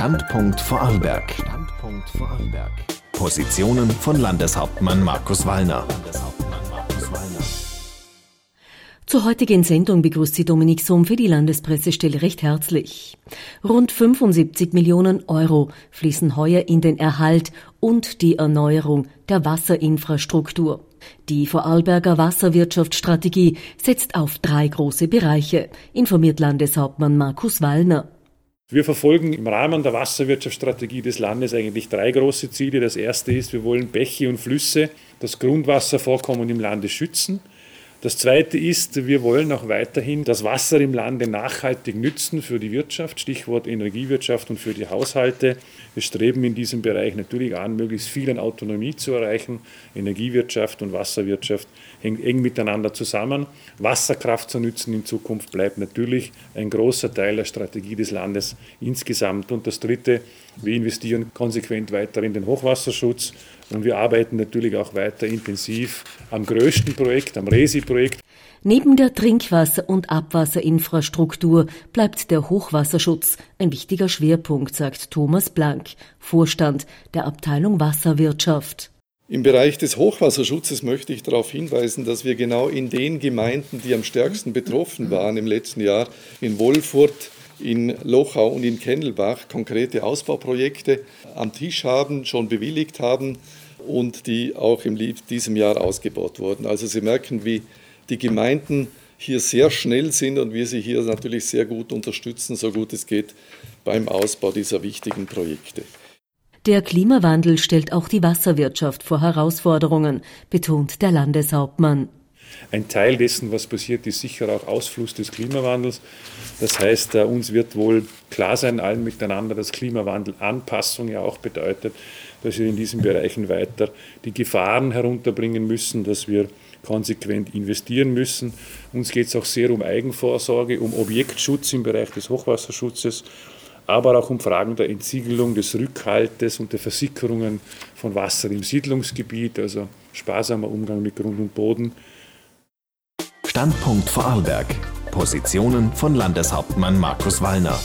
Standpunkt Vorarlberg. Standpunkt Vorarlberg. Positionen von Landeshauptmann Markus Wallner. Zur heutigen Sendung begrüßt sie Dominik Sohm für die Landespressestelle recht herzlich. Rund 75 Millionen Euro fließen heuer in den Erhalt und die Erneuerung der Wasserinfrastruktur. Die Vorarlberger Wasserwirtschaftsstrategie setzt auf drei große Bereiche, informiert Landeshauptmann Markus Wallner. Wir verfolgen im Rahmen der Wasserwirtschaftsstrategie des Landes eigentlich drei große Ziele. Das erste ist, wir wollen Bäche und Flüsse, das Grundwasservorkommen im Lande schützen. Das Zweite ist, wir wollen auch weiterhin das Wasser im Lande nachhaltig nützen für die Wirtschaft, Stichwort Energiewirtschaft und für die Haushalte. Wir streben in diesem Bereich natürlich an, möglichst viel an Autonomie zu erreichen. Energiewirtschaft und Wasserwirtschaft hängen eng miteinander zusammen. Wasserkraft zu nützen in Zukunft bleibt natürlich ein großer Teil der Strategie des Landes insgesamt. Und das Dritte, wir investieren konsequent weiter in den Hochwasserschutz und wir arbeiten natürlich auch weiter intensiv am größten Projekt, am RESI-Projekt. Neben der Trinkwasser- und Abwasserinfrastruktur bleibt der Hochwasserschutz ein wichtiger Schwerpunkt, sagt Thomas Blank, Vorstand der Abteilung Wasserwirtschaft. Im Bereich des Hochwasserschutzes möchte ich darauf hinweisen, dass wir genau in den Gemeinden, die am stärksten betroffen waren im letzten Jahr, in Wolfurt, in Lochau und in Kennelbach konkrete Ausbauprojekte am Tisch haben, schon bewilligt haben und die auch in diesem Jahr ausgebaut wurden. Also Sie merken, wie die Gemeinden hier sehr schnell sind und wir sie hier natürlich sehr gut unterstützen, so gut es geht, beim Ausbau dieser wichtigen Projekte. Der Klimawandel stellt auch die Wasserwirtschaft vor Herausforderungen, betont der Landeshauptmann. Ein Teil dessen, was passiert, ist sicher auch Ausfluss des Klimawandels. Das heißt, äh, uns wird wohl klar sein, allen miteinander, dass Klimawandelanpassung ja auch bedeutet, dass wir in diesen Bereichen weiter die Gefahren herunterbringen müssen, dass wir konsequent investieren müssen. Uns geht es auch sehr um Eigenvorsorge, um Objektschutz im Bereich des Hochwasserschutzes, aber auch um Fragen der Entsiegelung, des Rückhaltes und der Versickerungen von Wasser im Siedlungsgebiet, also sparsamer Umgang mit Grund und Boden. Standpunkt Vorarlberg. Positionen von Landeshauptmann Markus Wallner.